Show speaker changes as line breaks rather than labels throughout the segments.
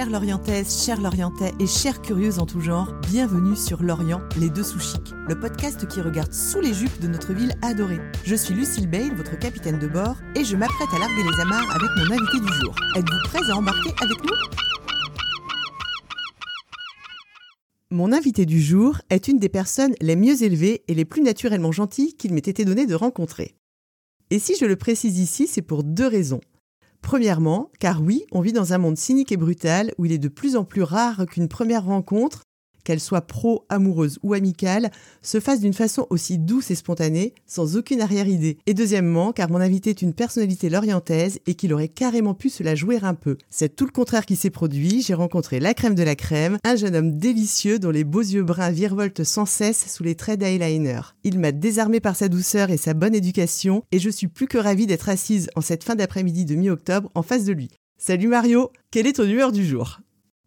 Chère Lorientaise, chère Lorientais et chère curieuse en tout genre, bienvenue sur Lorient, les deux sous le podcast qui regarde sous les jupes de notre ville adorée. Je suis Lucille Bale, votre capitaine de bord, et je m'apprête à larguer les amarres avec mon invité du jour. Êtes-vous prêts à embarquer avec nous? Mon invité du jour est une des personnes les mieux élevées et les plus naturellement gentilles qu'il m'ait été donné de rencontrer. Et si je le précise ici, c'est pour deux raisons. Premièrement, car oui, on vit dans un monde cynique et brutal où il est de plus en plus rare qu'une première rencontre, qu'elle soit pro, amoureuse ou amicale, se fasse d'une façon aussi douce et spontanée, sans aucune arrière-idée. Et deuxièmement, car mon invité est une personnalité lorientaise et qu'il aurait carrément pu se la jouer un peu. C'est tout le contraire qui s'est produit, j'ai rencontré la crème de la crème, un jeune homme délicieux dont les beaux yeux bruns virevoltent sans cesse sous les traits d'eyeliner. Il m'a désarmé par sa douceur et sa bonne éducation, et je suis plus que ravie d'être assise en cette fin d'après-midi de mi-octobre en face de lui. Salut Mario, quelle est ton humeur du jour?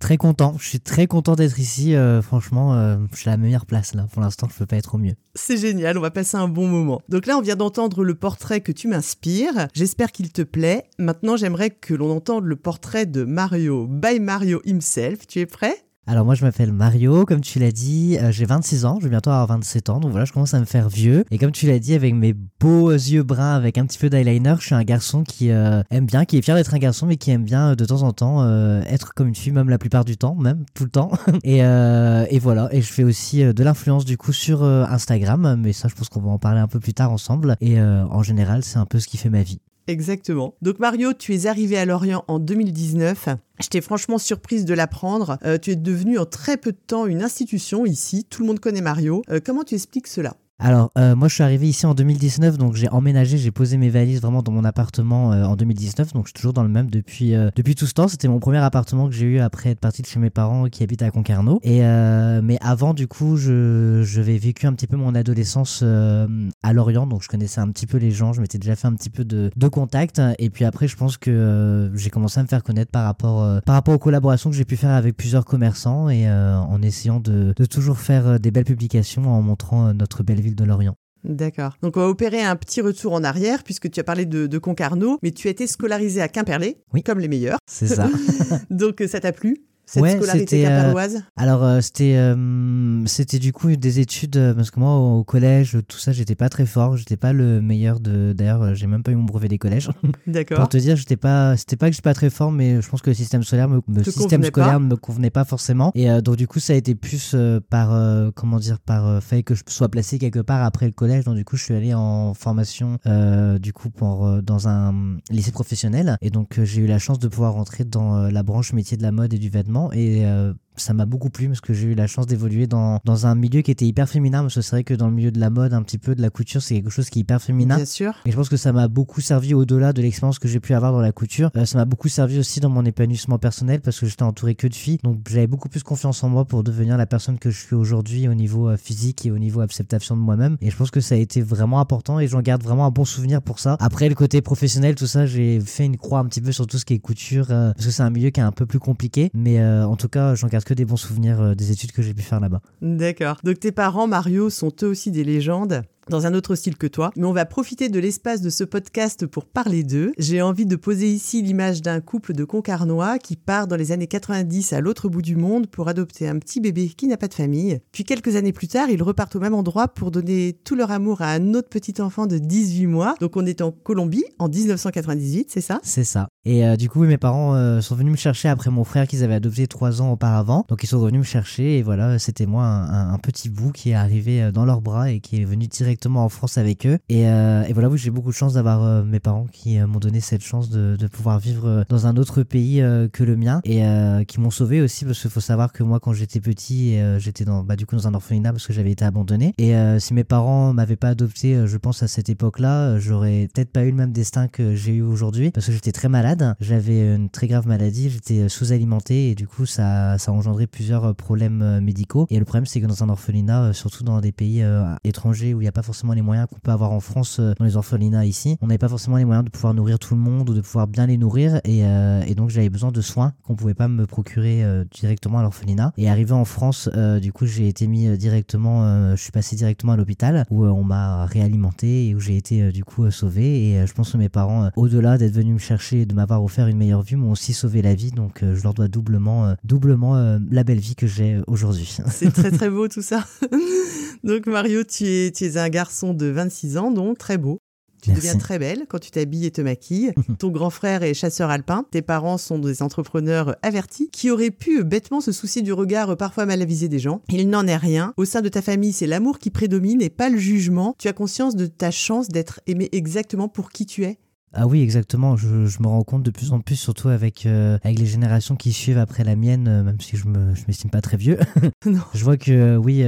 Très content, je suis très content d'être ici. euh, franchement, euh, je suis à la meilleure place là. Pour l'instant, je peux pas être au mieux.
C'est génial, on va passer un bon moment. Donc là, on vient d'entendre le portrait que tu m'inspires. J'espère qu'il te plaît. Maintenant, j'aimerais que l'on entende le portrait de Mario by Mario himself. Tu es prêt?
Alors moi, je m'appelle Mario, comme tu l'as dit, euh, j'ai 26 ans, je vais bientôt avoir 27 ans, donc voilà, je commence à me faire vieux. Et comme tu l'as dit, avec mes beaux yeux bruns, avec un petit peu d'eyeliner, je suis un garçon qui euh, aime bien, qui est fier d'être un garçon, mais qui aime bien euh, de temps en temps être comme une fille, même la plupart du temps, même tout le temps. et, et voilà, et je fais aussi de l'influence du coup sur Instagram, mais ça, je pense qu'on va en parler un peu plus tard ensemble. Et en général, c'est un peu ce qui fait ma vie.
Exactement. Donc Mario, tu es arrivé à Lorient en 2019. J'étais franchement surprise de l'apprendre. Euh, tu es devenu en très peu de temps une institution ici. Tout le monde connaît Mario. Euh, comment tu expliques cela?
Alors, euh, moi, je suis arrivé ici en 2019, donc j'ai emménagé, j'ai posé mes valises vraiment dans mon appartement euh, en 2019, donc je suis toujours dans le même depuis, euh, depuis tout ce temps. C'était mon premier appartement que j'ai eu après être parti de chez mes parents qui habitent à Concarneau. Et, euh, mais avant, du coup, je, j'avais vécu un petit peu mon adolescence euh, à Lorient, donc je connaissais un petit peu les gens, je m'étais déjà fait un petit peu de, de contact. Et puis après, je pense que euh, j'ai commencé à me faire connaître par rapport, par rapport aux collaborations que j'ai pu faire avec plusieurs commerçants et en essayant de, de toujours faire des belles publications en montrant notre belle ville de Lorient.
D'accord. Donc on va opérer un petit retour en arrière puisque tu as parlé de, de Concarneau, mais tu as été scolarisé à Quimperlé,
Oui.
comme les meilleurs.
C'est ça.
Donc ça t'a plu? Cette
Ouais,
scolarité
euh, Alors euh, c'était euh, c'était du coup des études parce que moi au, au collège tout ça j'étais pas très fort, j'étais pas le meilleur de d'ailleurs j'ai même pas eu mon brevet des collèges. Pour
D'accord.
te dire, j'étais pas c'était pas que j'étais pas très fort mais je pense que le système scolaire me le système scolaire ne me convenait pas forcément. Et euh, donc du coup ça a été plus euh, par euh, comment dire par euh, fait que je sois placé quelque part après le collège. Donc du coup je suis allé en formation euh, du coup pour euh, dans un lycée professionnel. Et donc j'ai eu la chance de pouvoir rentrer dans la branche métier de la mode et du vêtement et euh, ça m'a beaucoup plu parce que j'ai eu la chance d'évoluer dans, dans un milieu qui était hyper féminin parce que c'est vrai que dans le milieu de la mode un petit peu de la couture c'est quelque chose qui est hyper féminin
Bien sûr.
et je pense que ça m'a beaucoup servi au-delà de l'expérience que j'ai pu avoir dans la couture. Euh, ça m'a beaucoup servi aussi dans mon épanouissement personnel parce que j'étais entouré que de filles. Donc j'avais beaucoup plus confiance en moi pour devenir la personne que je suis aujourd'hui au niveau euh, physique et au niveau acceptation de moi-même. Et je pense que ça a été vraiment important et j'en garde vraiment un bon souvenir pour ça. Après le côté professionnel, tout ça, j'ai fait une croix un petit peu sur tout ce qui est couture euh, parce que c'est un milieu qui est un peu plus compliqué. Mais euh, en tout cas, j'en garde que des bons souvenirs euh, des études que j'ai pu faire là-bas.
D'accord. Donc tes parents, Mario, sont eux aussi des légendes dans un autre style que toi, mais on va profiter de l'espace de ce podcast pour parler d'eux. J'ai envie de poser ici l'image d'un couple de Concarnois qui part dans les années 90 à l'autre bout du monde pour adopter un petit bébé qui n'a pas de famille. Puis quelques années plus tard, ils repartent au même endroit pour donner tout leur amour à un autre petit enfant de 18 mois. Donc on est en Colombie en 1998, c'est ça?
C'est ça. Et euh, du coup, mes parents euh, sont venus me chercher après mon frère qu'ils avaient adopté trois ans auparavant. Donc ils sont venus me chercher et voilà, c'était moi un, un- petit bout qui est arrivé euh, dans leurs bras et qui est venu directement en France avec eux. Et, euh, et voilà, oui, j'ai beaucoup de chance d'avoir euh, mes parents qui euh, m'ont donné cette chance de, pouvoir vivre dans un autre pays que le mien et qui m'ont sauvé aussi parce qu'il faut savoir que moi, quand j'étais petit, j'étais dans, bah, du coup dans un orphelinat parce que j'avais été abandonné. Et si mes parents m'avaient pas adopté, je pense à cette époque-là, j'aurais peut-être pas eu le même destin que j'ai eu aujourd'hui parce que j'étais très malade. J'avais une très grave maladie, j'étais sous-alimenté et du coup ça, ça a engendré plusieurs problèmes médicaux. Et le problème c'est que dans un orphelinat, surtout dans des pays étrangers où il n'y a pas forcément les moyens qu'on peut avoir en France euh, dans les orphelinats ici, on n'avait pas forcément les moyens de pouvoir nourrir tout le monde ou de pouvoir bien les nourrir et, euh, et donc j'avais besoin de soins qu'on pouvait pas me procurer euh, directement à l'orphelinat. Et arrivé en France, euh, du coup j'ai été mis directement, je suis passé directement à l'hôpital où on m'a réalimenté et où j'ai été du coup sauvé. Et je pense que mes parents, au-delà d'être venus me chercher, de m'avoir offert une meilleure vue m'ont aussi sauvé la vie. Donc je leur dois doublement, doublement la belle vie que j'ai aujourd'hui.
C'est très très beau tout ça. donc Mario, tu es, tu es un garçon de 26 ans, donc très beau. Tu deviens très belle quand tu t'habilles et te maquilles. Ton grand frère est chasseur alpin. Tes parents sont des entrepreneurs avertis qui auraient pu bêtement se soucier du regard parfois mal avisé des gens. Il n'en est rien. Au sein de ta famille, c'est l'amour qui prédomine et pas le jugement. Tu as conscience de ta chance d'être aimé exactement pour qui tu es.
Ah oui, exactement. Je, me rends compte de plus en plus, surtout avec, euh, avec les générations qui suivent après la mienne, euh, même si je me je m'estime pas très vieux. je vois que euh, oui,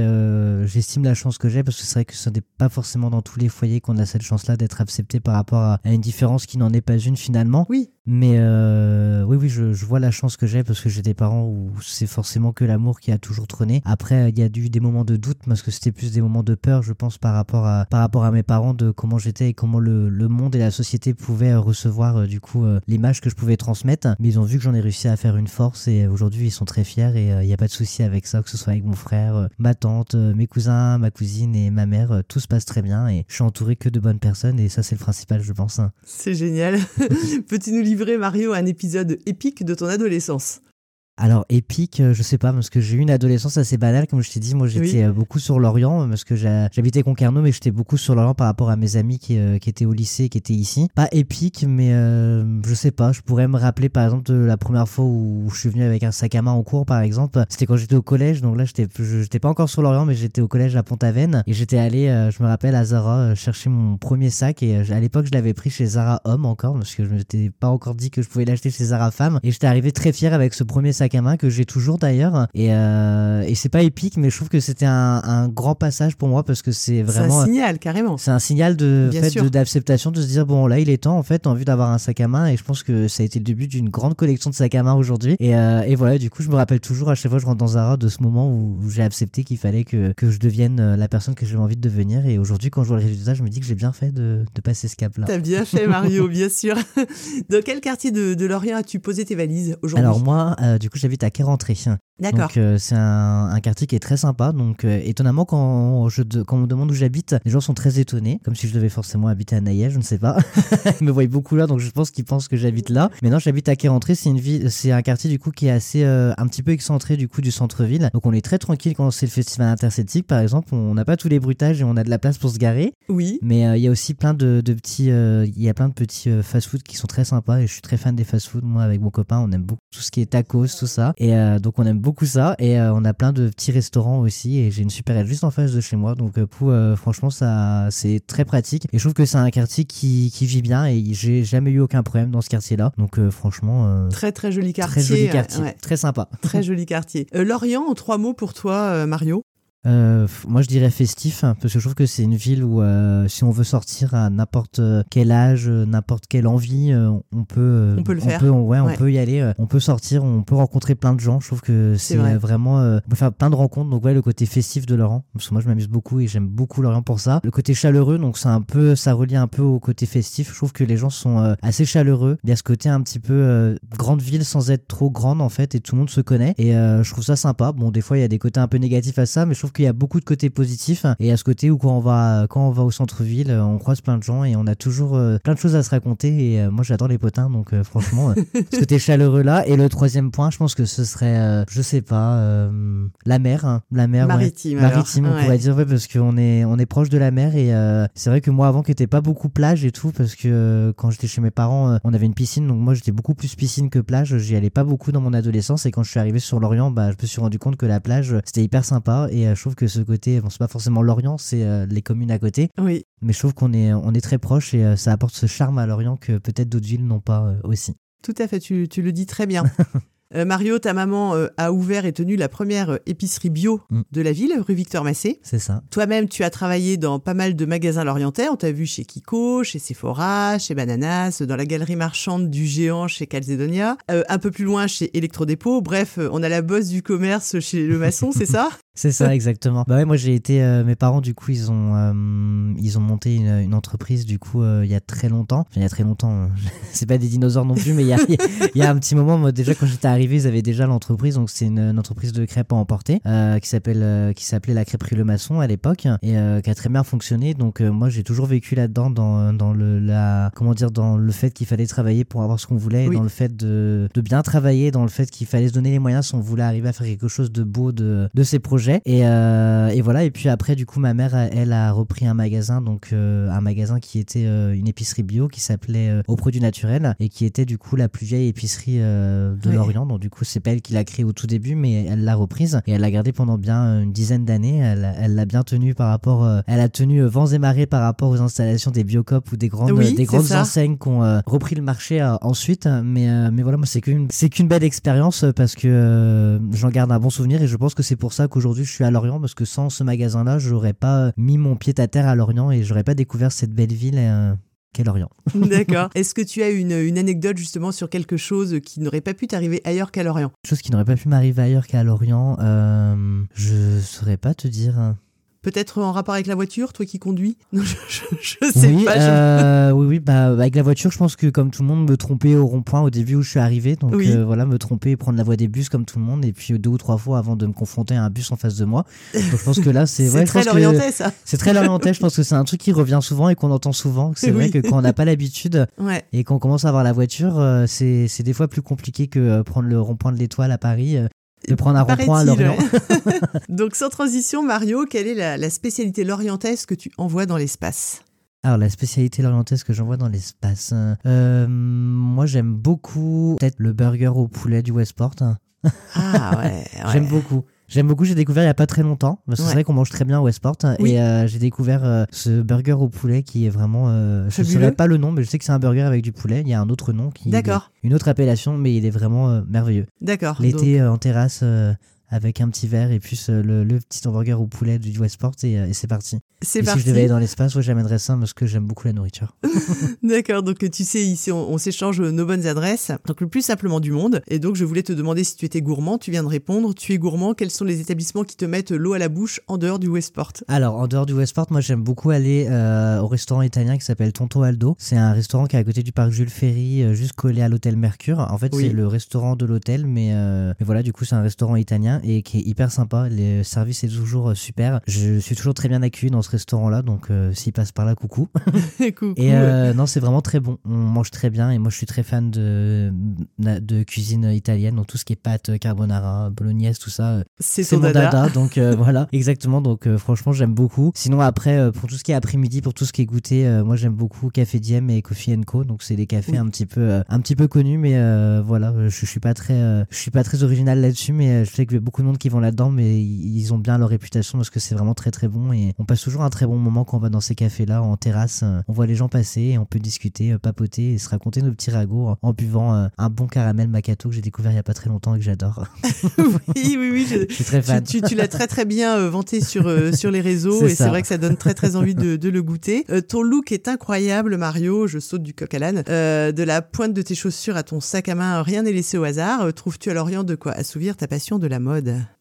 j'estime la chance que j'ai parce que c'est vrai que ce n'est pas forcément dans tous les foyers qu'on a cette chance-là d'être accepté par rapport à, à, une différence qui n'en est pas une finalement.
Oui.
Mais euh, oui, oui, je, je, vois la chance que j'ai parce que j'ai des parents où c'est forcément que l'amour qui a toujours trôné. Après, il y a eu des moments de doute parce que c'était plus des moments de peur, je pense, par rapport à, par rapport à mes parents, de comment j'étais et comment le, le, monde et la société pouvaient recevoir euh, du coup euh, l'image que je pouvais transmettre. Mais ils ont vu que j'en ai réussi à faire une force et aujourd'hui ils sont très fiers et il n'y a pas de souci avec ça, que ce soit avec mon frère, ma tante, mes cousins, ma cousine et ma mère. tout se passe très bien et je suis entouré que de bonnes personnes et ça c'est le principal, je pense. Hein.
C'est génial. Peux-tu nous livrer, Mario, un épisode épique de ton adolescence
alors épique, euh, je sais pas, parce que j'ai eu une adolescence assez banale, comme je t'ai dit. Moi, j'étais euh, beaucoup sur l'Orient, parce que j'habitais Concarneau, mais j'étais beaucoup sur l'Orient par rapport à mes amis qui, euh, qui, étaient au lycée, qui étaient ici. Pas épique, mais je sais pas. Je pourrais me rappeler, par exemple, de la première fois où je suis venu avec un sac à main en cours, par exemple. C'était quand j'étais au collège, donc là, j'étais, j'étais pas encore sur l'Orient, mais j'étais au collège à Pont-Aven, et j'étais allé, je me rappelle, à Zara chercher mon premier sac, et à l'époque, je l'avais pris chez Zara Homme encore, parce que je m'étais pas encore dit que je pouvais l'acheter chez Zara Femme, et j'étais arrivé très fier avec ce premier sac à main que j'ai toujours d'ailleurs. Et, euh, et c'est pas épique, mais je trouve que c'était un, grand passage pour moi parce que c'est vraiment.
C'est un signal, carrément.
C'est un signal de d'acceptation, de, se dire bon, là, il est temps, en fait, envie d'avoir un sac à main. Et je pense que ça a été le début d'une grande collection de sacs à main aujourd'hui. Et, euh, et, voilà, du coup, je me rappelle toujours à chaque fois que je rentre dans Zara de ce moment où, j'ai accepté qu'il fallait que, que je devienne euh, la personne que j'avais envie de devenir. Et aujourd'hui, quand je vois le résultat, je me dis que j'ai bien fait de, de passer ce cap-là.
T'as bien fait, Mario, bien sûr. Dans quel quartier de, de Lorient as-tu posé tes valises aujourd'hui?
Alors, moi, du coup, j'habite à Quai-Rentrée.
D'accord.
Donc euh, c'est un, un, quartier qui est très sympa. Donc euh, étonnamment quand je quand on me demande où j'habite, les gens sont très étonnés, comme si je devais forcément habiter à Naïe, je ne sais pas. Ils me voient beaucoup là, donc je pense qu'ils pensent que j'habite là. Mais non, j'habite à Quai-Rentrée. C'est une ville, c'est un quartier du coup qui est assez euh, un petit peu excentré du coup du centre-ville. Donc on est très tranquille quand c'est le festival intercétique par exemple. On n'a pas tous les bruitages et on a de la place pour se garer.
Oui.
Mais il y a aussi plein de, de petits, il y a plein de petits fast-food qui sont très sympas et je suis très fan des fast-food. Moi avec mon copain, on aime beaucoup tout ce qui est tacos, tout ça. Et donc on aime beaucoup ça. Et on a plein de petits restaurants aussi et j'ai une super aide juste en face de chez moi. Donc euh, pour, euh, franchement, ça c'est très pratique. Et je trouve que c'est un quartier qui, qui vit bien et j'ai jamais eu aucun problème dans ce quartier-là. Donc euh, franchement...
très très joli quartier.
Très joli quartier. Très sympa.
Très joli quartier. Lorient, en trois mots pour toi, Mario?
Euh, moi, je dirais festif, hein, parce que je trouve que c'est une ville où, euh, si on veut sortir à n'importe quel âge, n'importe quelle envie, euh, on peut.
on peut le faire.
Peut, ouais, on peut y aller. on peut sortir, on peut rencontrer plein de gens. Je trouve que c'est vraiment. on peut faire plein de rencontres. Donc, ouais, le côté festif de Laurent. Parce que moi, je m'amuse beaucoup et j'aime beaucoup Laurent pour ça. Le côté chaleureux, donc c'est un peu, ça relie un peu au côté festif. Je trouve que les gens sont assez chaleureux. Il y a ce côté un petit peu grande ville sans être trop grande, en fait, et tout le monde se connaît. Et je trouve ça sympa. Bon, des fois, il y a des côtés un peu négatifs à ça, mais je trouve qu'il y a beaucoup de côtés positifs. Et à ce côté où quand on va quand on va au centre-ville, on croise plein de gens et on a toujours euh, plein de choses à se raconter. Et euh, moi j'adore les potins. Donc euh, franchement ce côté chaleureux là. Et le troisième point, je pense que ce serait je sais pas la mer, hein. la mer
maritime,
maritime on pourrait dire parce qu'on est on est proche de la mer. Et c'est vrai que moi avant qui était pas beaucoup plage et tout parce que quand j'étais chez mes parents, on avait une piscine. Donc moi j'étais beaucoup plus piscine que plage, j'y allais pas beaucoup dans mon adolescence. Et quand je suis arrivé sur l'Orient, bah je me suis rendu compte que la plage c'était hyper sympa. Et je trouve que ce côté, bon, c'est pas forcément Lorient, c'est euh, les communes à côté.
Oui.
Mais je trouve qu'on est, on est très proche et euh, ça apporte ce charme à Lorient que peut-être d'autres villes n'ont pas euh, aussi.
Tout à fait, tu, tu le dis très bien. Mario, ta maman a ouvert et tenu la première épicerie bio mm. de la ville, rue Victor Massé.
C'est ça.
Toi-même, tu as travaillé dans pas mal de magasins lorientais. On t'a vu chez Kiko, chez Sephora, chez Bananas, dans la galerie marchande du géant chez Calzedonia, un peu plus loin chez Electrodépôt. Bref, on a la bosse du commerce chez Le Maçon, c'est ça?
C'est ça, exactement. Bah ouais, moi j'ai été. euh, mes parents, du coup, ils ont, euh, ils ont monté une, une entreprise, du coup, euh, il y a très longtemps. Enfin, il y a très longtemps. euh, c'est pas des dinosaures non plus, mais il y a, il y a un petit moment. Moi, déjà, quand j'étais arrivé, ils avaient déjà l'entreprise. Donc, c'est une, une entreprise de crêpes à emporter euh, qui s'appelle, euh, qui s'appelait la crêperie Le Maçon à l'époque et euh, qui a très bien fonctionné. Donc, euh, moi, j'ai toujours vécu là-dedans, dans, dans le, la, comment dire, dans le fait qu'il fallait travailler pour avoir ce qu'on voulait, et dans le fait de, de bien travailler, dans le fait qu'il fallait se donner les moyens si on voulait arriver à faire quelque chose de beau de, de ses projets. Et, euh, et voilà. Et puis après, du coup, ma mère, elle a repris un magasin, donc euh, un magasin qui était euh, une épicerie bio qui s'appelait euh, Au Produit Naturel et qui était du coup la plus vieille épicerie euh, de. Lorient. Donc du coup, c'est pas elle qui l'a créée au tout début, mais elle l'a reprise et elle l'a gardée pendant bien une dizaine d'années. Elle elle l'a bien tenue par rapport, elle a tenu vents et marées par rapport aux installations des Biocop ou des grandes,
Oui,
des grandes
ça.
enseignes qui ont euh, repris le marché ensuite. Mais, euh, mais voilà, moi c'est qu'une, c'est qu'une belle expérience parce que euh, j'en garde un bon souvenir et je pense que c'est pour ça qu'aujourd'hui je suis à Lorient parce que sans ce magasin-là, j'aurais pas mis mon pied à terre à Lorient et j'aurais pas découvert cette belle ville. euh, qu'est Lorient.
D'accord. Est-ce que tu as une, une anecdote justement sur quelque chose qui n'aurait pas pu t'arriver ailleurs qu'à Lorient?
Chose qui n'aurait pas pu m'arriver ailleurs qu'à Lorient, euh, je saurais pas te dire.
Peut-être en rapport avec la voiture, toi qui conduis? Non, je, je- je sais
oui,
pas. je-
euh, oui, oui, bah, avec la voiture, je pense que comme tout le monde, me tromper au rond-point au début où je suis arrivé. Donc
Oui.
euh, voilà, me tromper et prendre la voie des bus comme tout le monde. Et puis deux ou trois fois avant de me confronter à un bus en face de moi. Donc je pense que là, c'est ouais,
très l'orientais, ça.
C'est très l'orientais. Je pense que c'est un truc qui revient souvent et qu'on entend souvent. C'est vrai que quand on n'a pas l'habitude
Ouais.
et qu'on commence à avoir la voiture, euh, c'est des fois plus compliqué que prendre le rond-point de l'Étoile à Paris. De prendre un rond-point à Lorient.
Donc, sans transition, Mario, quelle est la, la spécialité lorientaise que tu envoies dans l'espace?
Alors, la spécialité lorientaise que j'envoie dans l'espace. euh, moi, j'aime beaucoup peut-être le burger au poulet du Westport.
Ah ouais. ouais.
J'aime beaucoup. J'aime beaucoup, j'ai découvert il y a pas très longtemps, parce que
Ouais.
c'est vrai qu'on mange très bien au Westport,
Oui.
et euh, j'ai découvert euh, ce burger au poulet qui est vraiment... euh, je ne saurais pas le nom, mais je sais que c'est un burger avec du poulet, il y a un autre nom, qui
D'accord.
une autre appellation, mais il est vraiment merveilleux.
D'accord.
L'été en terrasse, avec un petit verre, et puis euh, le, le petit hamburger au poulet du Westport, et, euh, et c'est parti.
C'est parti.
si je devais aller dans l'espace, ouais, j'amènerais ça, parce que j'aime beaucoup la nourriture.
D'accord, donc tu sais, ici on, on s'échange nos bonnes adresses, donc le plus simplement du monde. Et donc je voulais te demander si tu étais gourmand, tu viens de répondre, tu es gourmand, quels sont les établissements qui te mettent l'eau à la bouche en dehors du Westport
Alors, en dehors du Westport, moi j'aime beaucoup aller euh, au restaurant italien qui s'appelle Tonto Aldo. C'est un restaurant qui est à côté du parc Jules Ferry, euh, juste collé à l'hôtel Mercure. En fait,
Oui.
c'est le restaurant de l'hôtel, mais, euh, mais voilà, du coup, c'est un restaurant italien et qui est hyper sympa. Le service est toujours euh, super. Je suis toujours très bien accueilli dans ce restaurant-là, donc euh, s'il passe par là, coucou.
Coucou.
Et euh, non, c'est vraiment très bon. On mange très bien et moi je suis très fan de, de cuisine italienne, donc tout ce qui est pâtes, carbonara, bolognaise, tout ça. euh,
c'est
mon
dada.
dada, donc euh, voilà, exactement. Donc euh, franchement, j'aime beaucoup. Sinon après, euh, pour tout ce qui est après-midi, pour tout ce qui est goûter, euh, moi j'aime beaucoup Café Diem et Coffee Co. Donc c'est des cafés
Oui.
un petit peu, euh, un petit peu connus, mais euh, voilà, je, je suis pas très, euh, je suis pas très original là-dessus, mais euh, je sais a beaucoup de monde qui vont là-dedans, mais ils ont bien leur réputation parce que c'est vraiment très très bon et on passe toujours un très bon moment quand on va dans ces cafés-là en terrasse. euh, on voit les gens passer et on peut discuter, euh, papoter et se raconter nos petits ragots en buvant euh, un bon caramel macchiato que j'ai découvert il y a pas très longtemps et que j'adore.
oui, oui, oui. je-
je suis très fan.
Tu, tu- tu l'as très très bien vanté sur, euh, sur les réseaux et c'est vrai que ça donne très très envie de, de le goûter. Euh, ton look est incroyable Mario, je saute du coq à l'âne. Euh, de la pointe de tes chaussures à ton sac à main, rien n'est laissé au hasard. Trouves-tu à Lorient de quoi assouvir ta passion de la mode?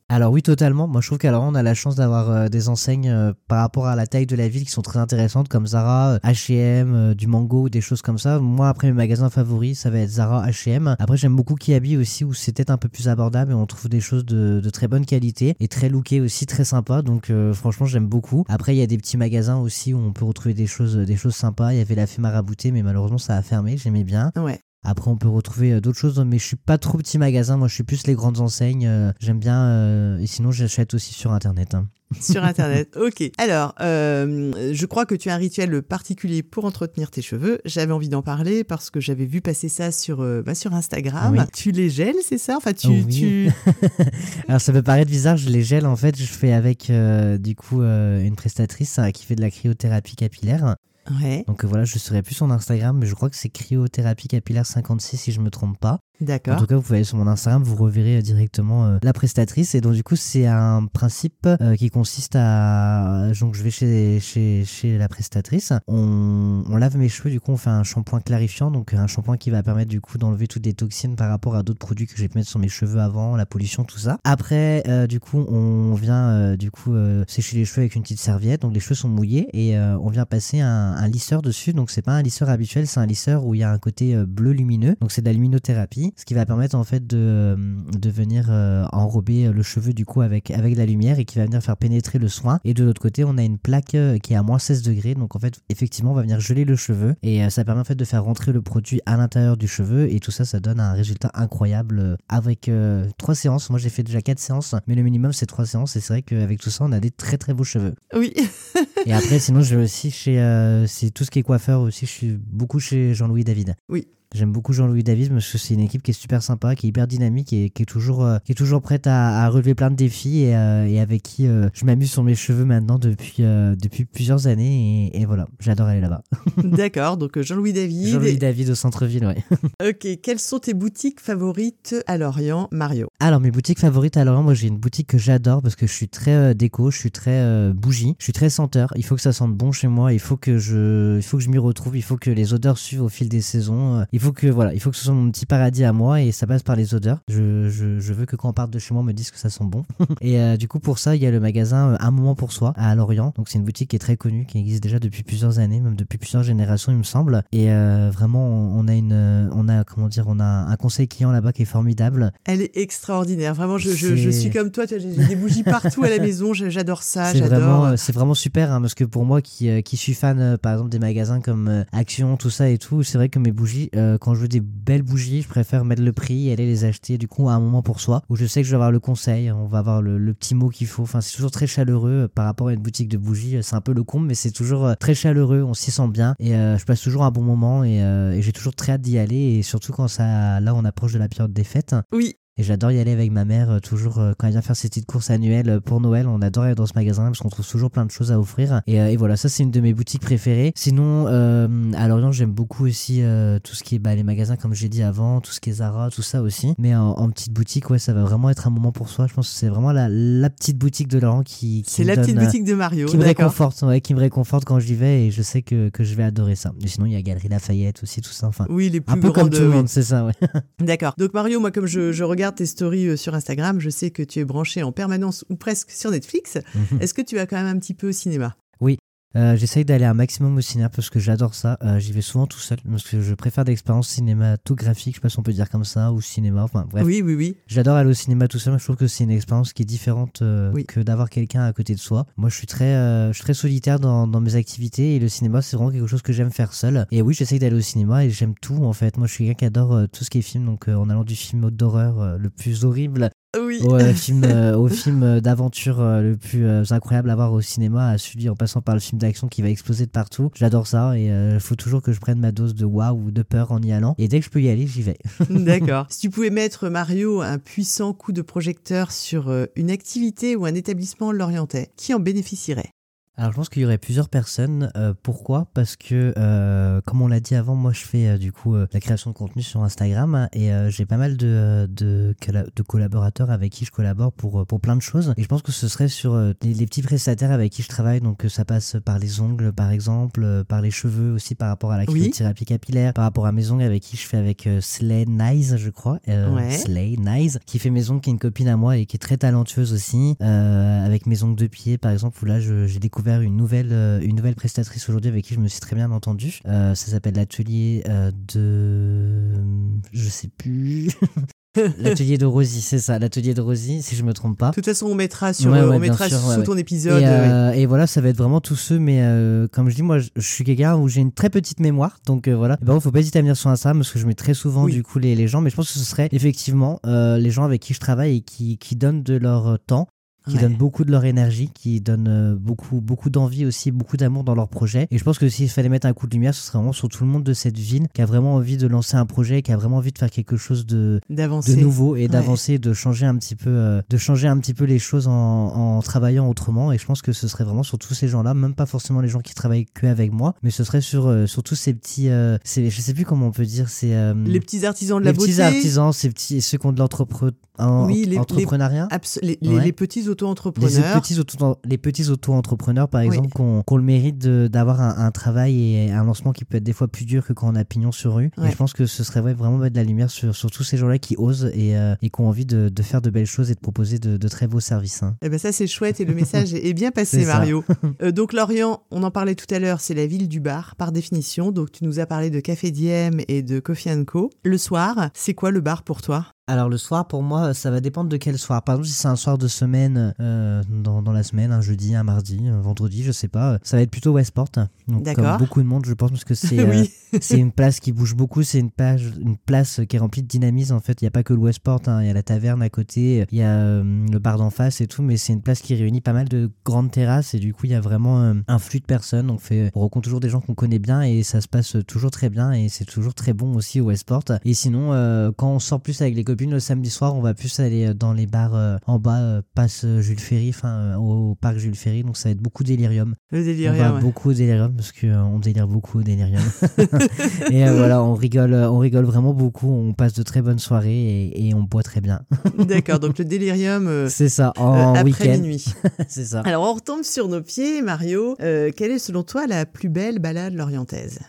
Alors oui, totalement. Moi, je trouve qu'alors on a la chance d'avoir euh, des enseignes euh, par rapport à la taille de la ville qui sont très intéressantes, comme Zara, H&M, du Mango, des choses comme ça. Moi, après mes magasins favoris, ça va être Zara, H&M. Après, j'aime beaucoup Kiabi aussi, où c'est peut-être un peu plus abordable et on trouve des choses de, très bonne qualité et très lookées aussi, très sympa. Donc, franchement, j'aime beaucoup. Après, il y a des petits magasins aussi où on peut retrouver des choses, des choses sympas. Il y avait la Fée Marabouté, mais malheureusement, ça a fermé. J'aimais bien.
Ouais.
Après, on peut retrouver euh, d'autres choses, mais je suis pas trop petit magasin. Moi, je suis plus les grandes enseignes. euh, J'aime bien. euh, et sinon, j'achète aussi sur Internet. hein.
Sur Internet. Ok. Alors, euh, je crois que tu as un rituel particulier pour entretenir tes cheveux. J'avais envie d'en parler parce que j'avais vu passer ça sur, euh, bah, sur Instagram.
Oui.
Tu les gèles, c'est ça? Enfin, tu,
Oui.
tu...
Alors, ça peut paraître bizarre, je les gèle. En fait, je fais avec euh, du coup une prestatrice euh, qui fait de la cryothérapie capillaire.
Ouais.
Donc euh, voilà, je serai plus son Instagram, mais je crois que c'est cryothérapie capillaire 56 si je me trompe pas. En
D'accord.
tout cas, vous pouvez aller sur mon Instagram, vous reverrez euh, directement euh, la prestatrice. Et donc, du coup, c'est un principe euh, qui consiste à. Donc, je vais chez, chez, chez la prestatrice. On, on lave mes cheveux, du coup, on fait un shampoing clarifiant. Donc, un shampoing qui va permettre, du coup, d'enlever toutes les toxines par rapport à d'autres produits que j'ai pu mettre sur mes cheveux avant, la pollution, tout ça. Après, euh, du coup, on vient, du coup, sécher les cheveux avec une petite serviette. Donc, les cheveux sont mouillés et on vient passer un, un lisseur dessus. Donc, c'est pas un lisseur habituel, c'est un lisseur où il y a un côté bleu lumineux. Donc, c'est de la luminothérapie, ce qui va permettre, en fait, de, euh, de venir euh, enrober le cheveu, du coup, avec, avec de la lumière et qui va venir faire pénétrer le soin. Et de l'autre côté, on a une plaque euh, qui est à moins 16 degrés. Donc, en fait, effectivement, on va venir geler le cheveu et euh, ça permet, en fait, de faire rentrer le produit à l'intérieur du cheveu. Et tout ça, ça donne un résultat incroyable euh, avec euh, trois séances. Moi, j'ai fait déjà quatre séances, mais le minimum, c'est trois séances. Et c'est vrai qu'avec tout ça, on a des très, très beaux cheveux.
Oui.
Et après, sinon, je vais aussi chez. euh, c'est tout ce qui est coiffeur aussi. Je suis beaucoup chez Jean-Louis David.
Oui.
J'aime beaucoup Jean-Louis David parce que c'est une équipe qui est super sympa, qui est hyper dynamique et qui est toujours, euh, qui est toujours prête à, à relever plein de défis et, euh, et avec qui euh, je m'amuse sur mes cheveux maintenant depuis, depuis plusieurs années. Et, et voilà, j'adore aller là-bas.
D'accord. Donc, Jean-Louis David.
Jean-Louis David au centre-ville, ouais.
Ok. Quelles sont tes boutiques favorites à Lorient, Mario?
Alors, mes boutiques favorites à Lorient, moi j'ai une boutique que j'adore parce que je suis très déco, je suis très bougie, je suis très senteur. Il faut que ça sente bon chez moi, il faut que je, il faut que je m'y retrouve, il faut que les odeurs suivent au fil des saisons. Il faut que voilà, il faut que ce soit mon petit paradis à moi et ça passe par les odeurs. Je, je, je veux que quand on parte de chez moi, on me dise que ça sent bon. et euh, du coup, pour ça, il y a le magasin euh, Un moment pour soi à Lorient. Donc c'est une boutique qui est très connue, qui existe déjà depuis plusieurs années, même depuis plusieurs générations, il me semble. Et euh, vraiment, on a une, on a comment dire, on a un conseil client là-bas qui est formidable.
Elle est extraordinaire. Vraiment, je, je, je
C'est-
suis comme toi. J'ai des bougies partout à la maison. J'adore ça.
c'est vraiment, c'est vraiment super hein, parce que pour moi qui, qui suis fan par exemple des magasins comme Action, tout ça et tout, c'est vrai que mes bougies, euh, quand je veux des belles bougies, je préfère mettre le prix et aller les acheter du coup à un moment pour soi où je sais que je vais avoir le conseil, on va avoir le, petit mot qu'il faut. Enfin, c'est toujours très chaleureux euh, par rapport à une boutique de bougies. euh, C'est un peu le comble, mais c'est toujours euh, très chaleureux, on s'y sent bien et euh, je passe toujours un bon moment et, euh, et j'ai toujours très hâte d'y aller et surtout quand ça, là, on approche de la période des fêtes.
Oui.
Et j'adore y aller avec ma mère, euh, toujours euh, quand elle vient faire ses petites courses annuelles euh, pour Noël. On adore aller dans ce magasin parce qu'on trouve toujours plein de choses à offrir. Et, et voilà, ça c'est une de mes boutiques préférées. Sinon, euh, à Lorient, j'aime beaucoup aussi euh, tout ce qui est bah, les magasins, comme j'ai dit avant, tout ce qui est Zara, tout ça aussi. Mais en, en petite boutique, ouais, ça va vraiment être un moment pour soi. Je pense que c'est vraiment la, la petite boutique de Lorient qui, qui
C'est
me
la petite
donne,
boutique de Mario.
qui me réconforte, ouais, qui me réconforte quand j'y vais et je sais que, que je vais adorer ça. Et sinon, il y a Galerie Lafayette aussi, tout ça. Enfin,
Oui, les plus
un peu comme tout le monde, c'est ça, ouais.
D'accord. Donc Mario, moi comme je, je regarde tes stories euh, sur Instagram, je sais que tu es branché en permanence ou presque sur Netflix. Est-ce que tu vas quand même un petit peu au cinéma?
Euh, J'essaye d'aller un maximum au cinéma parce que j'adore ça. Euh, J'y vais souvent tout seul parce que je préfère des expériences cinématographiques, je sais pas si on peut dire comme ça, ou cinéma, enfin bref.
Oui, oui, oui.
J'adore aller au cinéma tout seul, mais je trouve que c'est une expérience qui est différente euh,
Oui.
que d'avoir quelqu'un à côté de soi. Moi, je suis très, je suis très solitaire dans, dans mes activités et le cinéma, c'est vraiment quelque chose que j'aime faire seul. Et oui, j'essaye d'aller au cinéma et j'aime tout en fait. Moi, je suis quelqu'un qui adore tout ce qui est film, donc en allant du film d'horreur le plus horrible
Oui.
au euh, film, euh, au film euh, d'aventure euh, le plus euh, incroyable à voir au cinéma, à celui en passant par le film d'action qui va exploser de partout. J'adore ça et il faut toujours que je prenne ma dose de waouh ou de peur en y allant. Et dès que je peux y aller, j'y vais.
D'accord. Si tu pouvais mettre Mario un puissant coup de projecteur sur une activité ou un établissement lorientais, qui en bénéficierait?
Alors je pense qu'il y aurait plusieurs personnes. Euh, pourquoi? Parce que, euh, comme on l'a dit avant, moi je fais euh, du coup euh, la création de contenu sur Instagram hein, et euh, j'ai pas mal de, de, de collaborateurs avec qui je collabore pour, euh, pour plein de choses. Et je pense que ce serait sur euh, les, les petits prestataires avec qui je travaille. Donc euh, ça passe par les ongles par exemple, euh, par les cheveux aussi par rapport à la
Oui.
cryothérapie capillaire, par rapport à mes ongles avec qui je fais avec Slay Nice, je crois. Euh,
Ouais.
Slay Nice, qui fait mes ongles, qui est une copine à moi et qui est très talentueuse aussi. Euh, avec mes ongles de pied par exemple, où là j'ai découvert une nouvelle, euh, une nouvelle prestatrice aujourd'hui avec qui je me suis très bien entendu. Euh, ça s'appelle l'atelier euh, de. Je sais plus. l'atelier de Rosie, c'est ça, l'atelier de Rosie, si je me trompe pas.
De toute façon, on mettra, sur,
Ouais, ouais,
on mettra
sûr,
sous
ouais,
ton épisode.
Et, euh, voilà, ça va être vraiment tous ceux, mais euh, comme je dis, moi, je, je suis quelqu'un où j'ai une très petite mémoire, donc euh, voilà. Et ben, faut pas hésiter à venir sur Instagram parce que je mets très souvent
Oui.
du coup les, les gens, mais je pense que ce serait effectivement les gens avec qui je travaille et qui, qui donnent de leur temps qui
Ouais.
donnent beaucoup de leur énergie, qui donnent euh, beaucoup, beaucoup d'envie aussi, beaucoup d'amour dans leur projet. Et je pense que s'il fallait mettre un coup de lumière, ce serait vraiment sur tout le monde de cette ville qui a vraiment envie de lancer un projet, qui a vraiment envie de faire quelque chose de, de nouveau et
Ouais.
d'avancer, de changer un petit peu, euh, de changer un petit peu les choses en, en travaillant autrement. Et je pense que ce serait vraiment sur tous ces gens-là, même pas forcément les gens qui travaillent que avec moi, mais ce serait sur, euh, sur tous ces petits, euh, c'est- je sais plus comment on peut dire, c'est euh,
Les petits artisans de la
les
beauté.
petits artisans, ces petits, ceux qui ont de l'entrepre- en-
Oui, les-
entrepreneuriat.
les, les-
Ouais.
les petits auto-entrepreneurs.
les petits auto-entrepreneurs, par
Oui.
exemple, qui ont, qui ont le mérite d'avoir un, un travail et un lancement qui peut être des fois plus dur que quand on a pignon sur rue.
Ouais.
Et je pense que ce serait ouais, vraiment mettre de la lumière sur, sur tous ces gens-là qui osent et, euh, et qui ont envie de, de faire de belles choses et de proposer de, de très beaux services. hein.
Eh ben ça c'est chouette et le message est bien passé. Mario. Euh, donc Lorient, on en parlait tout à l'heure, c'est la ville du bar par définition. Donc tu nous as parlé de Café Diem et de Coffee Co. Le soir, c'est quoi le bar pour toi?
Alors le soir, pour moi, ça va dépendre de quel soir. Par exemple, si c'est un soir de semaine, euh, dans, dans la semaine, un jeudi, un mardi, un vendredi, je sais pas, ça va être plutôt Westport. Donc. Comme beaucoup de monde, je pense, parce que c'est euh, c'est une place qui bouge beaucoup, c'est une place, une place qui est remplie de dynamisme. En fait, il n'y a pas que le Westport, hein. il y a la taverne à côté, il y a euh, le bar d'en face et tout, mais c'est une place qui réunit pas mal de grandes terrasses et du coup, il y a vraiment un flux de personnes. On, fait, on rencontre toujours des gens qu'on connaît bien et ça se passe toujours très bien et c'est toujours très bon aussi au Westport. Et sinon, quand on sort plus avec les copines le samedi soir, on va plus aller dans les bars euh, en bas, euh, passe Jules Ferry, enfin euh, au parc Jules Ferry, donc ça va être beaucoup délirium.
Le
On va
délirium. ouais.
beaucoup au délirium parce qu'on délire beaucoup au délirium. et euh, voilà, on rigole, euh, on rigole vraiment beaucoup. On passe de très bonnes soirées et, et on boit très bien.
D'accord, donc le délirium euh,
C'est ça,
euh,
en
après
week-end.
minuit.
C'est ça.
Alors on retombe sur nos pieds, Mario. Euh, quelle est selon toi la plus belle balade lorientaise?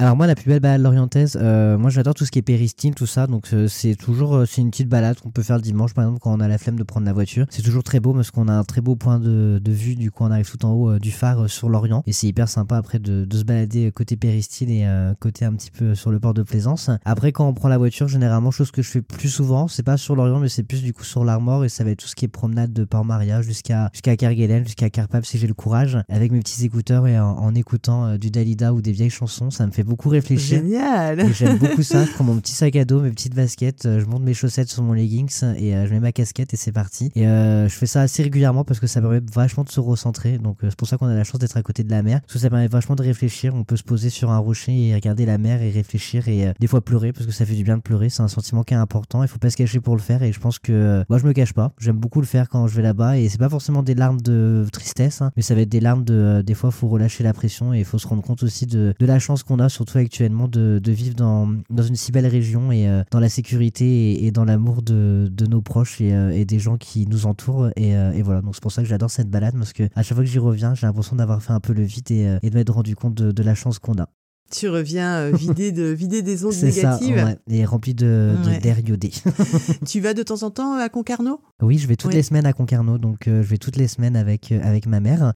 Alors moi, la plus belle balade lorientaise, euh, moi j'adore tout ce qui est péristyle, tout ça. Donc euh, c'est toujours, euh, c'est une petite balade qu'on peut faire le dimanche, par exemple, quand on a la flemme de prendre la voiture. C'est toujours très beau parce qu'on a un très beau point de, de vue. Du coup, on arrive tout en haut euh, du phare euh, sur l'Orient et c'est hyper sympa après de, de se balader côté péristyle et euh, côté un petit peu sur le port de Plaisance. Après, quand on prend la voiture, généralement, chose que je fais plus souvent, c'est pas sur l'Orient, mais c'est plus du coup sur l'Armor et ça va être tout ce qui est promenade de Port-Maria jusqu'à jusqu'à Kerguelen, jusqu'à Carpap si j'ai le courage, avec mes petits écouteurs et en, en écoutant euh, du Dalida ou des vieilles chansons. Ça me fait beaucoup réfléchir.
Génial
j'aime beaucoup ça. Je prends mon petit sac à dos, mes petites baskets, euh, je monte mes chaussettes sur mon leggings et euh, je mets ma casquette et c'est parti. Et euh, je fais ça assez régulièrement parce que ça permet vachement de se recentrer. Donc euh, c'est pour ça qu'on a la chance d'être à côté de la mer. Parce que ça permet vachement de réfléchir. On peut se poser sur un rocher et regarder la mer et réfléchir et euh, des fois pleurer parce que ça fait du bien de pleurer. C'est un sentiment qui est important. Il faut pas se cacher pour le faire et je pense que euh, moi je me cache pas. J'aime beaucoup le faire quand je vais là-bas et c'est pas forcément des larmes de tristesse, hein, mais ça va être des larmes de. des fois, faut relâcher la pression et il faut se rendre compte aussi de, de la chance qu'on a, surtout actuellement, de, de vivre dans, dans une si belle région et euh, dans la sécurité et, et dans l'amour de, de nos proches et, euh, et des gens qui nous entourent. Et, euh, et voilà, donc c'est pour ça que j'adore cette balade parce que à chaque fois que j'y reviens, j'ai l'impression d'avoir fait un peu le vide et, de m'être rendu compte de, de la chance qu'on a.
Tu reviens euh, vidé de des ondes
C'est ça,
négatives.
ouais, et rempli de,
Ouais.
d'air iodé.
Tu vas de temps en temps à Concarneau?
Oui, je vais toutes
Ouais.
les semaines à Concarneau, donc euh, je vais toutes les semaines avec, euh, avec ma mère.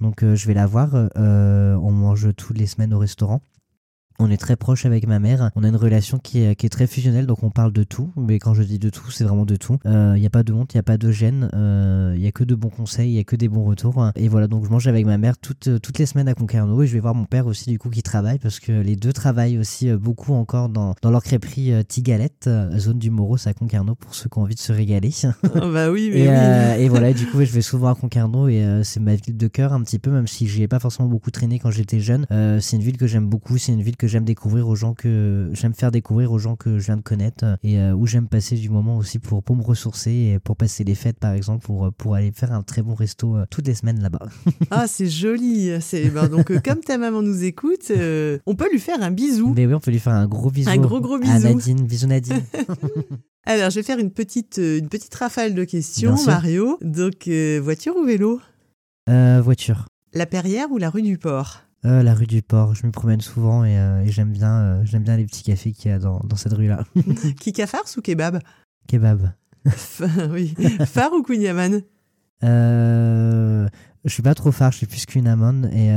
Donc je vais la voir. on mange toutes les semaines au restaurant. On est très proche avec ma mère. On a une relation qui est, qui est très fusionnelle, donc on parle de tout. Mais quand je dis de tout, c'est vraiment de tout. Il n'y a pas de honte, il n'y a pas de gêne. Il n'y a que de bons conseils, il n'y a que des bons retours. Et voilà, donc je mange avec ma mère toutes, euh, toutes les semaines à Concarneau. Et je vais voir mon père aussi, du coup, qui travaille, parce que les deux travaillent aussi euh, beaucoup encore dans, dans leur crêperie euh, Tigalette, euh, zone du Moros à Concarneau, pour ceux qui ont envie de se régaler.
Oh, bah oui, mais
Et,
oui.
euh, et voilà, du coup, je vais souvent à Concarneau et euh, c'est ma ville de cœur un petit peu, même si j'y ai pas forcément beaucoup traîné quand j'étais jeune. Euh, c'est une ville que j'aime beaucoup, c'est une ville que j'aime découvrir aux gens que j'aime faire découvrir aux gens que je viens de connaître euh, et euh, où j'aime passer du moment aussi pour, pour me ressourcer et pour passer les fêtes par exemple, pour, euh, pour aller faire un très bon resto toutes les semaines là-bas.
Ah, c'est joli. C'est ben, donc comme ta maman nous écoute, euh, on peut lui faire un bisou.
Mais oui, on peut lui faire un gros bisou.
Un gros, gros
À
bisou.
Nadine, bisous Nadine.
Alors, je vais faire une petite, une petite rafale de questions. Mario. Donc, euh, voiture ou vélo?
Euh, voiture.
La Perrière ou la rue du Port?
Euh, la rue du Port, je me promène souvent et, euh, et j'aime bien, euh, j'aime bien les petits cafés qu'il y a dans, dans cette rue-là.
Kika farce ou kebab
Kebab.
Oui. Phare ou Kunyaman
Euh, je suis pas trop phare, je suis plus qu'une amande et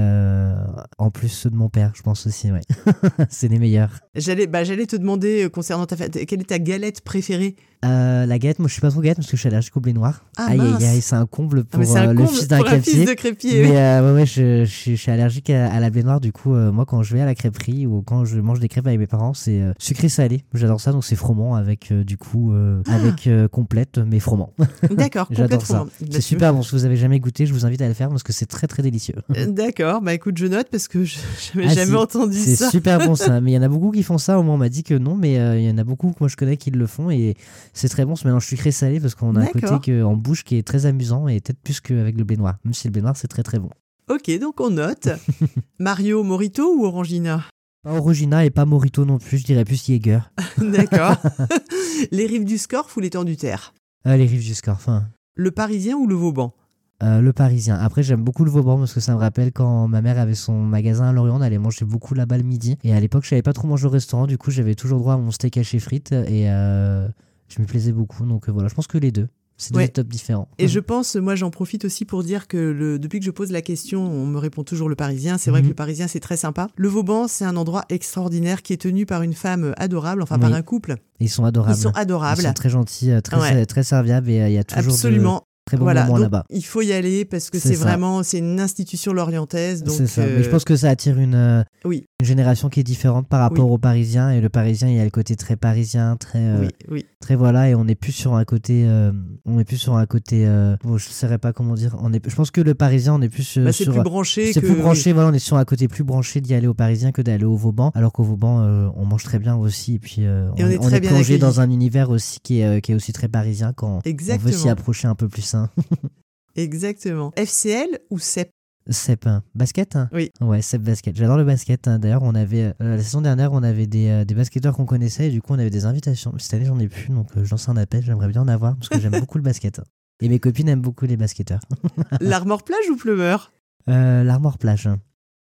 en plus ceux de mon père, je pense aussi, ouais. c'est les meilleurs.
J'allais bah, te demander concernant ta fête, quelle est ta galette préférée?
Euh, la galette, moi je suis pas trop galette parce que je suis allergique au blé noir.
Ah,
aïe aïe aïe, c'est un comble
Ah,
pour
c'est un
euh, le fils d'un crêpier.
de crépier. oui.
Mais euh, ouais, ouais, je, je, je suis allergique à, à la blé noire. Du coup, moi, quand je vais à la crêperie ou quand je mange des crêpes avec mes parents, c'est euh, sucré salé. J'adore ça. Donc c'est froment avec du coup
Ah.
avec complète mais froment.
D'accord,
J'adore ça.
Bah,
c'est super bon. Si vous avez jamais goûté, je vous invite à le faire parce que c'est très très délicieux.
D'accord, bah écoute, je note parce que je n'avais
Ah,
jamais
si.
entendu
C'est
ça.
super bon ça. Mais il y en a beaucoup qui font ça. Au moins, on m'a dit que non, mais il y en a beaucoup que moi je connais qui le font et c'est très bon ce mélange sucré salé parce qu'on a un côté que, en bouche qui est très amusant et peut-être plus qu'avec le blé noir. Même si le blé noir c'est très très bon.
Ok, donc on note. Mario Morito ou Orangina?
Pas Orangina et pas Morito non plus. Je dirais plus Jäger.
D'accord. les rives du Scorf ou les temps du Terre?
Euh, les rives du Scorf. hein.
Le Parisien ou le Vauban?
Euh, le Parisien. Après, j'aime beaucoup le Vauban parce que ça me rappelle quand ma mère avait son magasin à Lorient, on allait manger beaucoup là-bas le midi. Et à l'époque, je savais pas trop manger au restaurant, du coup, j'avais toujours droit à mon steak haché frites et euh, je me plaisais beaucoup. Donc euh, voilà, je pense que les deux. C'est deux
Ouais.
top différents.
Et je pense, moi j'en profite aussi pour dire que le, depuis que je pose la question, on me répond toujours le Parisien. C'est vrai
Mhm.
que le Parisien c'est très sympa. Le Vauban c'est un endroit extraordinaire qui est tenu par une femme adorable, enfin par un couple.
Ils sont adorables.
Ils sont adorables.
Ils sont très gentils, euh, très,
Ouais.
très serviables et euh, il y a toujours
Absolument.
Très bons
voilà,
moments
donc
là-bas.
il faut y aller parce que
C'est
vraiment c'est une institution lorientaise.
C'est ça.
euh,
Mais je pense que ça attire une, euh,
Oui.
une génération qui est différente par rapport aux Parisiens. Et le Parisien, il y a le côté très parisien, très, euh,
oui, oui.
très voilà. Et on n'est plus sur un côté, euh, on est plus sur un côté. euh, bon, je ne saurais pas comment dire. On est, je pense que le Parisien, on est plus euh,
Bah, c'est plus branché.
c'est
que-
plus branché, voilà, on est sur un côté plus branché d'y aller au Parisien que d'aller au Vauban, alors qu'au Vauban, euh, on mange très bien aussi, et puis euh,
Et on est très bien
plongé dans un univers aussi qui est, euh, qui est aussi très parisien quand on veut s'y approcher un peu plus. Hein.
Exactement. FCL ou CEP
Sep, hein. basket hein
Oui.
Ouais, Sep basket. J'adore le basket. hein. D'ailleurs, on avait euh, la saison dernière, on avait des, euh, des basketteurs qu'on connaissait et du coup, on avait des invitations. Cette année, j'en ai plus, donc euh, je lance un appel. J'aimerais bien en avoir parce que j'aime beaucoup le basket. Et mes copines aiment beaucoup les basketteurs.
L'Armor Plage ou Plumeur?
Euh, L'Armor Plage.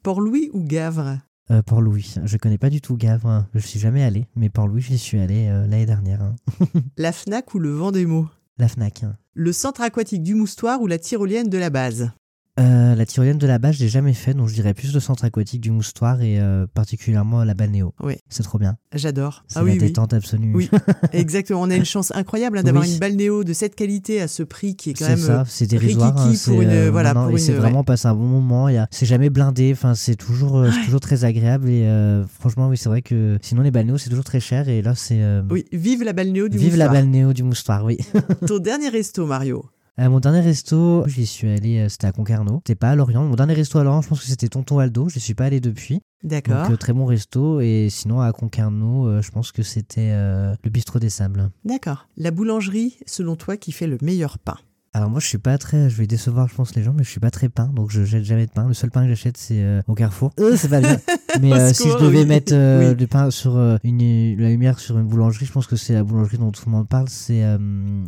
Port-Louis ou Gavre?
Euh, Port-Louis. Je connais pas du tout Gavre. hein. Je suis jamais allé, mais Port-Louis, j'y suis allé euh, l'année dernière. hein.
La FNAC ou le Vendémo
La Fnac. hein.
Le centre aquatique du Moustoir ou la tyrolienne de la base
Euh, la tyrolienne de la base, je l'ai jamais fait, donc je dirais plus le centre aquatique du Moustoir et euh, particulièrement la balnéo.
Oui.
C'est trop bien.
J'adore.
C'est
Ah
la
oui, oui.
détente absolue.
Oui, exactement. On a une chance incroyable hein, d'avoir
Oui.
une balnéo de cette qualité à ce prix qui est quand
C'est
même.
ça, c'est dérisoire.
rikiki
hein, c'est,
pour une-
euh,
voilà,
non, non,
pour
et c'est vraiment passé un bon moment. A, c'est jamais blindé. Enfin, c'est toujours, euh,
Ouais.
toujours très agréable. Et euh, franchement, oui, c'est vrai que sinon les balnéos c'est toujours très cher. Et là, c'est euh,
Oui, vive la balnéo du
vive la
Moustoir.
balnéo du Moustoir. Oui.
Ton dernier resto, Mario.
Euh, mon dernier resto, j'y suis allé. euh, c'était à Concarneau. C'était pas à Lorient. Mon dernier resto à Lorient, je pense que c'était Tonton Aldo. Je suis pas allé depuis.
D'accord.
Donc euh, très bon resto. Et sinon à Concarneau, je pense que c'était le bistrot des sables.
D'accord. La boulangerie, selon toi, qui fait le meilleur pain?
Alors moi je suis pas très, je vais décevoir je pense les gens, mais je suis pas très pain, donc je jette jamais de pain. Le seul pain que j'achète c'est euh, au Carrefour. Euh, c'est pas bien. Mais euh, si je devais
oui.
mettre euh,
Oui.
du pain sur euh, une, la lumière sur une boulangerie, je pense que c'est la boulangerie dont tout le monde parle, c'est euh,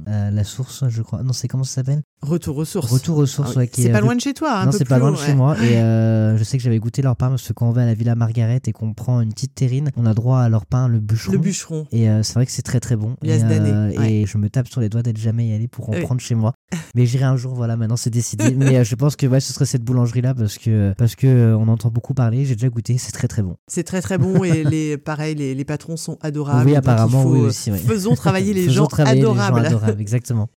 euh, la source, je crois. Non c'est comment ça s'appelle?
Retour aux sources.
Retour aux sources.
Ah
ouais,
C'est
est
pas loin de chez toi, un
non, c'est pas loin de
ouais.
chez moi. Et euh, je sais que j'avais goûté leur pain parce que quand on va à la Villa Margaret et qu'on prend une petite terrine, on a droit à leur pain, le bûcheron.
Le bûcheron.
Et euh, c'est vrai que c'est très très bon. Et, euh,
ouais.
et je me tape sur les doigts d'être jamais y allé pour en
Oui.
prendre chez moi. Mais j'irai un jour, voilà, maintenant c'est décidé. Mais euh, je pense que ouais, ce serait cette boulangerie-là parce que, parce que euh, on entend beaucoup parler. J'ai déjà goûté, c'est très très bon.
C'est très très bon et les, pareil, les, les patrons sont adorables.
Oui, apparemment,
faut,
oui aussi, ouais.
Faisons travailler les
Faisons
gens
travailler
adorables.
les gens adorables, exactement.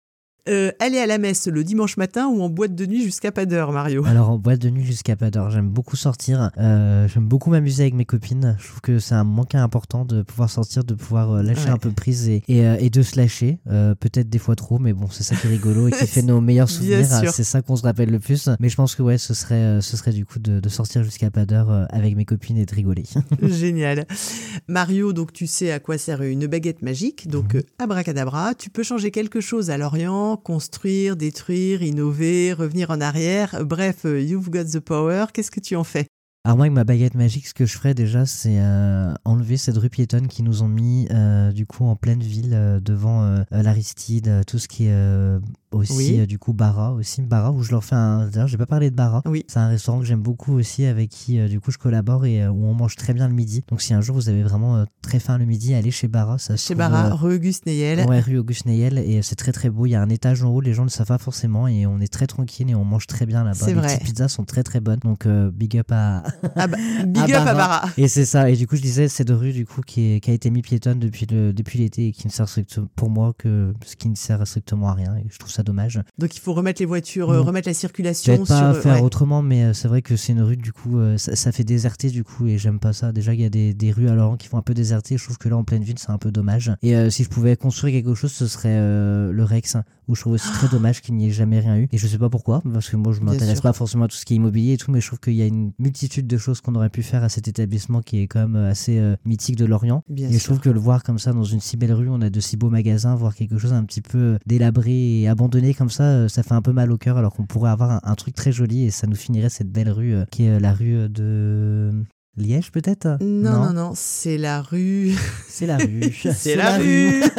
Euh, aller à la messe le dimanche matin ou en boîte de nuit jusqu'à pas d'heure, Mario?
Alors en boîte de nuit jusqu'à pas d'heure, j'aime beaucoup sortir. Euh, j'aime beaucoup m'amuser avec mes copines. Je trouve que c'est un manque important de pouvoir sortir, de pouvoir euh, lâcher
Ouais.
un peu prise et, et, euh, et de se lâcher. Euh, Peut-être des fois trop, mais bon, c'est ça qui est rigolo et qui fait nos meilleurs souvenirs. C'est ça qu'on se rappelle le plus. Mais je pense que ouais, ce serait, ce serait du coup de, de sortir jusqu'à pas d'heure avec mes copines et de rigoler.
Génial. Mario, donc tu sais à quoi sert une baguette magique, donc
Mhm.
abracadabra. Tu peux changer quelque chose à Lorient, construire, détruire, innover, revenir en arrière. Bref, euh, you've got the power. Qu'est-ce que tu en fais?
Alors moi avec ma baguette magique, ce que je ferais déjà, c'est euh, enlever cette rue piétonne qui nous ont mis euh, du coup en pleine ville devant l'Aristide, tout ce qui est aussi
Oui.
euh, du coup Bara aussi Bara où je leur fais un d'ailleurs j'ai pas parlé de Bara
Oui.
c'est un restaurant que j'aime beaucoup aussi avec qui euh, du coup je collabore et euh, où on mange très bien le midi donc si un jour vous avez vraiment très faim le midi allez chez Bara ça
Chez
trouve,
Bara, rue Auguste Neyel.
Ouais, rue Auguste Neyel, et c'est très très beau. Il y a un étage en haut, les gens ne le savent pas forcément, et on est très tranquille et on mange très bien là-bas.
C'est
Les
vrai.
petites pizzas sont très très bonnes, donc euh, big up à.
Ah bah, big
À
up à
Bara. Et c'est ça, et du coup, je disais, c'est de rue du coup qui, est- qui a été mis piétonne depuis le- depuis l'été et qui ne sert strictement, pour moi que ce qui ne sert strictement à rien, et je trouve ça dommage.
Donc il faut remettre les voitures, euh, remettre la circulation
Peut-être pas
sur. euh,
faire
ouais.
autrement, mais euh, c'est vrai que c'est une rue, du coup, ça, ça fait déserter, du coup, et j'aime pas ça. Déjà, il y a des, des rues à Laurent qui font un peu déserter, je trouve que là, en pleine ville, c'est un peu dommage. Et euh, si je pouvais construire quelque chose, ce serait euh, le Rex, où je trouve aussi très dommage qu'il n'y ait jamais rien eu. Et je sais pas pourquoi, parce que moi, je m'intéresse pas forcément à tout ce qui est immobilier et tout, mais je trouve qu'il y a une multitude de choses qu'on aurait pu faire à cet établissement qui est quand même assez euh, mythique de Lorient.
Bien
et je
sûr.
trouve que le voir comme ça dans une si belle rue, on a de si beaux magasins, voir quelque chose un petit peu délabré et abandonné comme ça, euh, ça fait un peu mal au cœur alors qu'on pourrait avoir un, un truc très joli et ça nous finirait cette belle rue euh, qui est euh, la rue de Liège peut-être?
Non, non, non, c'est la rue.
C'est la rue.
C'est la rue.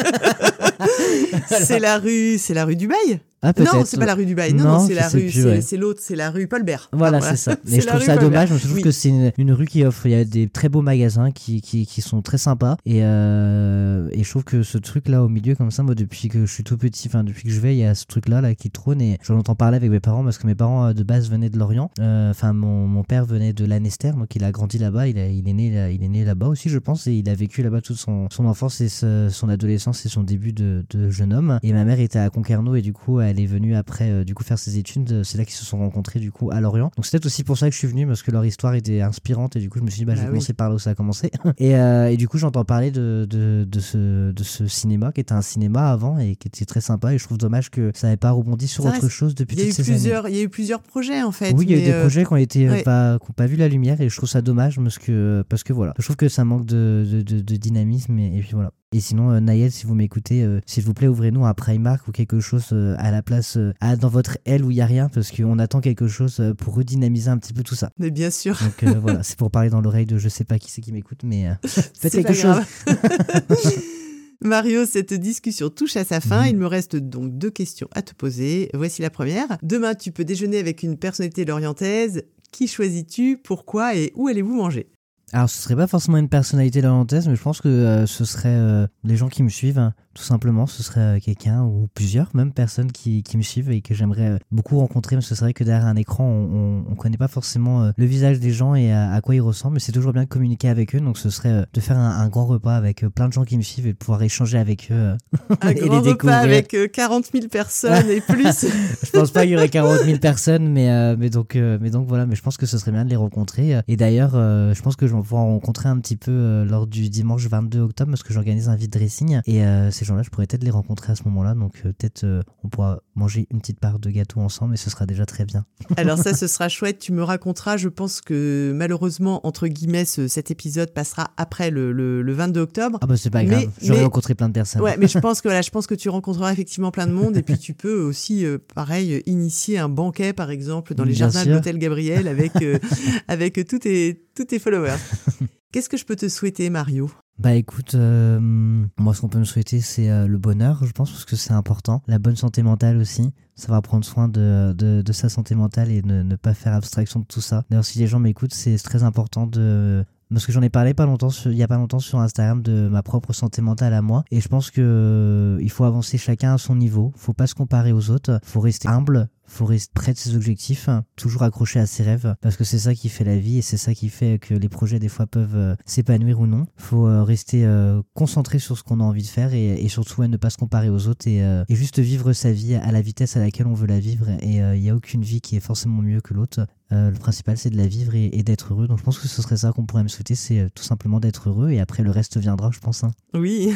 c'est la rue. C'est la rue du Bail.
Ah.
Non, c'est pas la rue du Bail. Non,
Non,
non, c'est la rue. c'est l'autre. C'est la rue Paul Bert.
Voilà, c'est ça. Mais je trouve ça dommage. Je trouve
Oui.
que c'est une, une rue qui offre. Il y a des très beaux magasins qui, qui, qui sont très sympas. Et, euh, et je trouve que ce truc-là au milieu, comme ça, moi, depuis que je suis tout petit, enfin, depuis que je vais, il y a ce truc-là là, qui trône. Et j'en entends parler avec mes parents parce que mes parents, euh, de base, venaient de Lorient. Euh, Enfin, mon, mon père venait de Lanester. Donc, il a grandi là-bas. Il, a- il est né, là- il est né là-bas aussi, je pense. Et il a vécu là-bas toute son, son enfance et ce- son adolescence et son début de, de jeune homme. Et ma mère était à Concarneau. Et du coup, elle est venue après, euh, du coup, faire ses études. C'est là qu'ils se sont rencontrés, du coup, à Lorient. Donc, c'est peut-être aussi pour ça que je suis venu parce que leur histoire était inspirante. Et du coup, je me suis dit, bah, je
Bah
vais commencer par là où ça a commencé. et, euh, et du coup, j'entends parler de, de, de, ce, de ce cinéma qui était un cinéma avant et qui était très sympa. Et je trouve dommage que ça n'avait pas rebondi sur autre chose depuis
Il y, a eu
toutes ces années.
il y a eu plusieurs projets en fait.
Oui, il y a eu des
euh,
projets qui ont été euh,
ouais.
pas, qui ont pas vu la lumière et je trouve ça dommage parce que, parce que voilà. Je trouve que ça manque de, de, de- de dynamisme et, et puis voilà. Et sinon, euh, Naël, si vous m'écoutez, euh, s'il vous plaît, ouvrez-nous un Primark ou quelque chose euh, à la place, à- dans votre aile où il y a rien parce qu'on attend quelque chose pour redynamiser un petit peu tout ça.
Mais bien sûr.
Donc voilà, c'est pour parler dans l'oreille de je sais pas qui c'est qui m'écoute, mais faites quelque chose.
Mario, cette discussion touche à sa fin.
Mhm.
Il me reste donc deux questions à te poser. Voici la première. Demain, tu peux déjeuner avec une personnalité lorientaise. Qui choisis-tu? Pourquoi? Et où allez-vous manger?
Alors, ce serait pas forcément une personnalité lorientaise, mais je pense que euh, ce serait euh, les gens qui me suivent, hein, tout simplement. Ce serait euh, quelqu'un ou plusieurs, même personnes qui, qui me suivent et que j'aimerais euh, beaucoup rencontrer. Mais ce serait que derrière un écran, on, on, on connaît pas forcément euh, le visage des gens et à, à quoi ils ressemblent. Mais c'est toujours bien de communiquer avec eux. Donc, ce serait euh, de faire un, un grand repas avec euh, plein de gens qui me suivent et de pouvoir échanger avec eux. euh,
Un
et
grand
les
repas avec euh, 40 000 personnes et plus.
je pense pas qu'il y aurait 40 000 personnes, mais, euh, mais, donc, euh, mais donc voilà, mais je pense que ce serait bien de les rencontrer. Et d'ailleurs, euh, je pense que je pouvoir en rencontrer un petit peu euh, lors du dimanche 22 octobre parce que j'organise un vide dressing. Et euh, ces gens-là, je pourrais peut-être les rencontrer à ce moment-là. Donc euh, peut-être on pourra manger une petite part de gâteau ensemble et ce sera déjà très bien.
Alors ça, ce sera chouette. Tu me raconteras. Je pense que malheureusement, entre guillemets, ce- cet épisode passera après le, le- le 22 octobre.
Ah bah c'est pas
Mais-
grave, j'aurais rencontré plein de personnes.
Ouais, mais je pense que voilà, je pense que tu rencontreras effectivement plein de monde et puis tu peux aussi, euh, pareil, initier un banquet par exemple dans les
Bien
jardins de l'hôtel Gabriel avec euh, avec tous tes tous tes followers. Qu'est-ce que je peux te souhaiter, Mario?
Bah écoute, euh, moi ce qu'on peut me souhaiter c'est euh, le bonheur, je pense, parce que c'est important. La bonne santé mentale aussi, savoir prendre soin de, de, de sa santé mentale et ne, ne pas faire abstraction de tout ça. D'ailleurs si les gens m'écoutent, c'est très important de... Parce que j'en ai parlé pas longtemps sur- il y a pas longtemps sur Instagram de ma propre santé mentale à moi et je pense que euh, il faut avancer chacun à son niveau, faut pas se comparer aux autres, faut rester humble, faut rester près de ses objectifs, toujours accroché à ses rêves, parce que c'est ça qui fait la vie et c'est ça qui fait que les projets des fois peuvent euh, s'épanouir ou non. Faut euh, rester euh, concentré sur ce qu'on a envie de faire et, et surtout ouais, ne pas se comparer aux autres et, et juste vivre sa vie à la vitesse à laquelle on veut la vivre. Et il n'y a aucune vie qui est forcément mieux que l'autre. Euh, le principal c'est de la vivre et, et d'être heureux. Donc je pense que ce serait ça qu'on pourrait me souhaiter, c'est euh, tout simplement d'être heureux et après le reste viendra, je pense. hein.
Oui.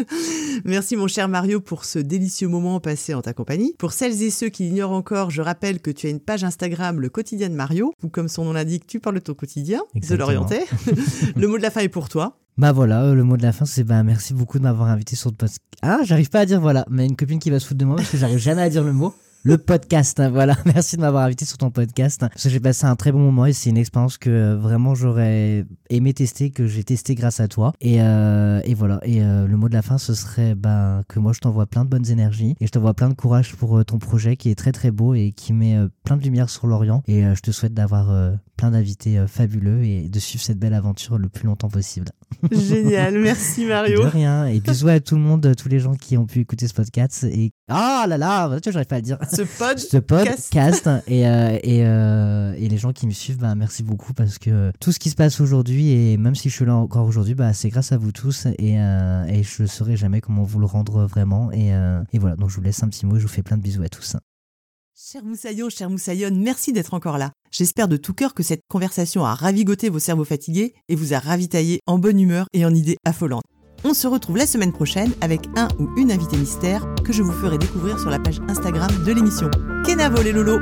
Merci mon cher Mario pour ce délicieux moment passé en ta compagnie. Pour celles et ceux qui l'ignorent encore, je rappelle que tu as une page Instagram, le quotidien de Mario, où comme son nom l'indique, tu parles de ton quotidien, de l'orientais. le mot de la fin est pour toi.
Bah voilà, euh, le mot de la fin, c'est bah merci beaucoup de m'avoir invité sur le podcast. Ah, j'arrive pas à dire voilà, mais une copine qui va se foutre de moi parce que j'arrive jamais à dire le mot. Le podcast. hein, voilà, merci de m'avoir invité sur ton podcast. J'ai passé un très bon moment et c'est une expérience que euh, vraiment j'aurais aimé tester, que j'ai testé grâce à toi. Et, euh, voilà. Et euh, le mot de la fin, ce serait ben, que moi je t'envoie plein de bonnes énergies et je t'envoie plein de courage pour ton projet qui est très très beau et qui met plein de lumière sur l'Orient. Et euh, je te souhaite d'avoir euh, plein d'invités euh, fabuleux et de suivre cette belle aventure le plus longtemps possible.
Génial, merci Mario.
De rien. Et bisous à tout le monde, tous les gens qui ont pu écouter ce podcast. Et ah là là, tu vois, j'arrive pas à le dire.
Ce pod,
Ce podcast et, euh, et, euh, et les gens qui me suivent, bah, merci beaucoup parce que tout ce qui se passe aujourd'hui et même si je suis là encore aujourd'hui, bah, c'est grâce à vous tous et, euh, et je ne saurais jamais comment vous le rendre vraiment. Et, et voilà, donc je vous laisse un petit mot et je vous fais plein de bisous à tous.
Cher Moussaillon, cher Moussaillonne, merci d'être encore là. J'espère de tout cœur que cette conversation a ravigoté vos cerveaux fatigués et vous a ravitaillé en bonne humeur et en idées affolantes. On se retrouve la semaine prochaine avec un ou une invitée mystère que je vous ferai découvrir sur la page Instagram de l'émission. Kenavo les lolos